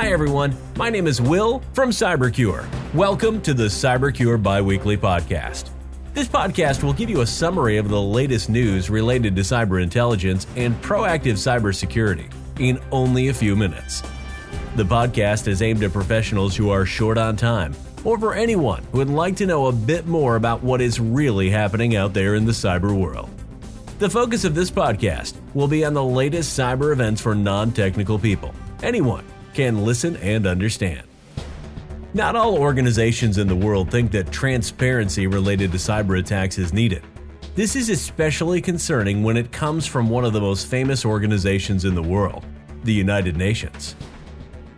Hi, everyone. My name is Will from CyberCure. Welcome to the CyberCure Biweekly Podcast. This podcast will give you a summary of the latest news related to cyber intelligence and proactive cybersecurity in only a few minutes. The podcast is aimed at professionals who are short on time, or for anyone who would like to know a bit more about what is really happening out there in the cyber world. The focus of this podcast will be on the latest cyber events for non technical people. Anyone can listen and understand. Not all organizations in the world think that transparency related to cyber attacks is needed. This is especially concerning when it comes from one of the most famous organizations in the world, the United Nations.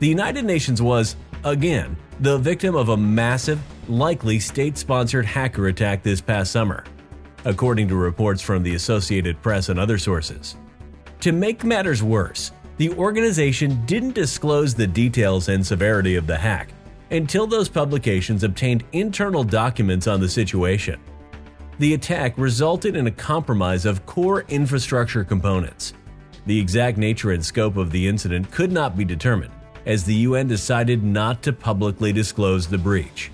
The United Nations was, again, the victim of a massive, likely state sponsored hacker attack this past summer, according to reports from the Associated Press and other sources. To make matters worse, the organization didn't disclose the details and severity of the hack until those publications obtained internal documents on the situation. The attack resulted in a compromise of core infrastructure components. The exact nature and scope of the incident could not be determined, as the UN decided not to publicly disclose the breach.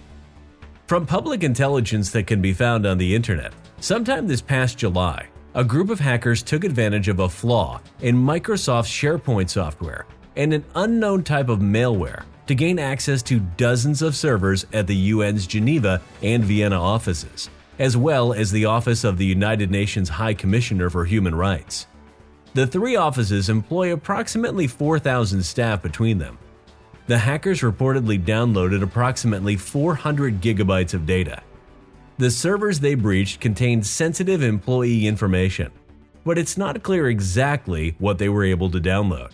From public intelligence that can be found on the internet, sometime this past July, a group of hackers took advantage of a flaw in Microsoft's SharePoint software and an unknown type of malware to gain access to dozens of servers at the UN's Geneva and Vienna offices, as well as the Office of the United Nations High Commissioner for Human Rights. The three offices employ approximately 4,000 staff between them. The hackers reportedly downloaded approximately 400 gigabytes of data, the servers they breached contained sensitive employee information, but it's not clear exactly what they were able to download.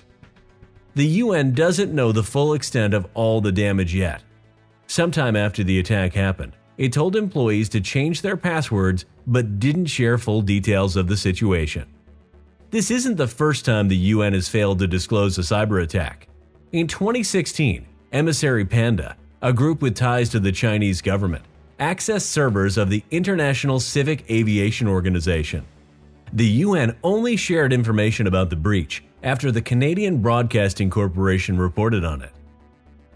The UN doesn't know the full extent of all the damage yet. Sometime after the attack happened, it told employees to change their passwords but didn't share full details of the situation. This isn't the first time the UN has failed to disclose a cyber attack. In 2016, Emissary Panda, a group with ties to the Chinese government, access servers of the International Civil Aviation Organization. The UN only shared information about the breach after the Canadian Broadcasting Corporation reported on it.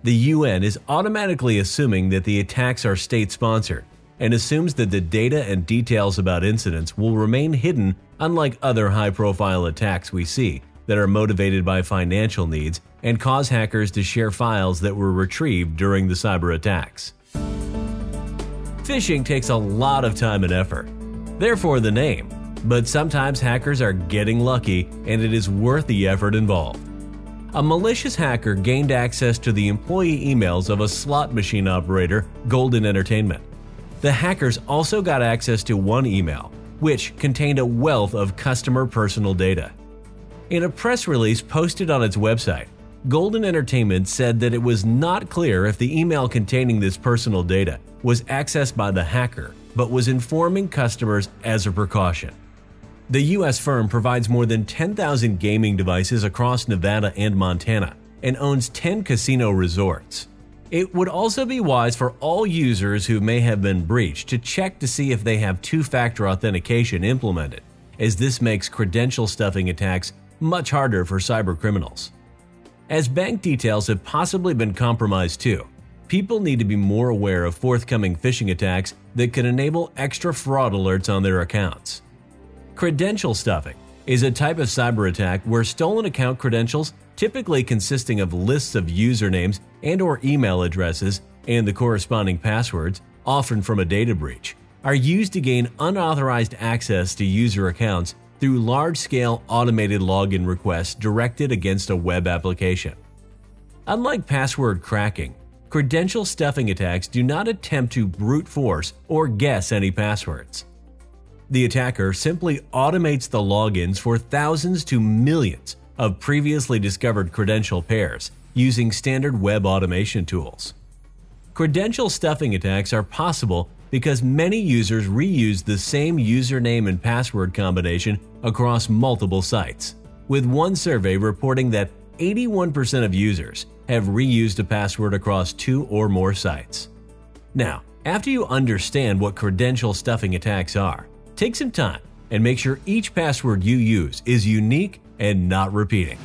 The UN is automatically assuming that the attacks are state sponsored and assumes that the data and details about incidents will remain hidden, unlike other high profile attacks we see that are motivated by financial needs and cause hackers to share files that were retrieved during the cyber attacks. Phishing takes a lot of time and effort, therefore the name. But sometimes hackers are getting lucky and it is worth the effort involved. A malicious hacker gained access to the employee emails of a slot machine operator, Golden Entertainment. The hackers also got access to one email, which contained a wealth of customer personal data. In a press release posted on its website, Golden Entertainment said that it was not clear if the email containing this personal data was accessed by the hacker, but was informing customers as a precaution. The U.S. firm provides more than 10,000 gaming devices across Nevada and Montana and owns 10 casino resorts. It would also be wise for all users who may have been breached to check to see if they have two factor authentication implemented, as this makes credential stuffing attacks much harder for cybercriminals. As bank details have possibly been compromised too, people need to be more aware of forthcoming phishing attacks that could enable extra fraud alerts on their accounts. Credential stuffing is a type of cyber attack where stolen account credentials, typically consisting of lists of usernames and or email addresses and the corresponding passwords, often from a data breach, are used to gain unauthorized access to user accounts through large-scale automated login requests directed against a web application. Unlike password cracking, Credential stuffing attacks do not attempt to brute force or guess any passwords. The attacker simply automates the logins for thousands to millions of previously discovered credential pairs using standard web automation tools. Credential stuffing attacks are possible because many users reuse the same username and password combination across multiple sites, with one survey reporting that 81% of users have reused a password across two or more sites. Now, after you understand what credential stuffing attacks are, take some time and make sure each password you use is unique and not repeating.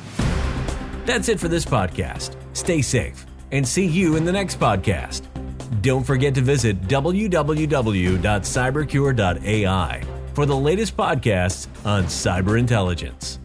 That's it for this podcast. Stay safe and see you in the next podcast. Don't forget to visit www.cybercure.ai for the latest podcasts on cyber intelligence.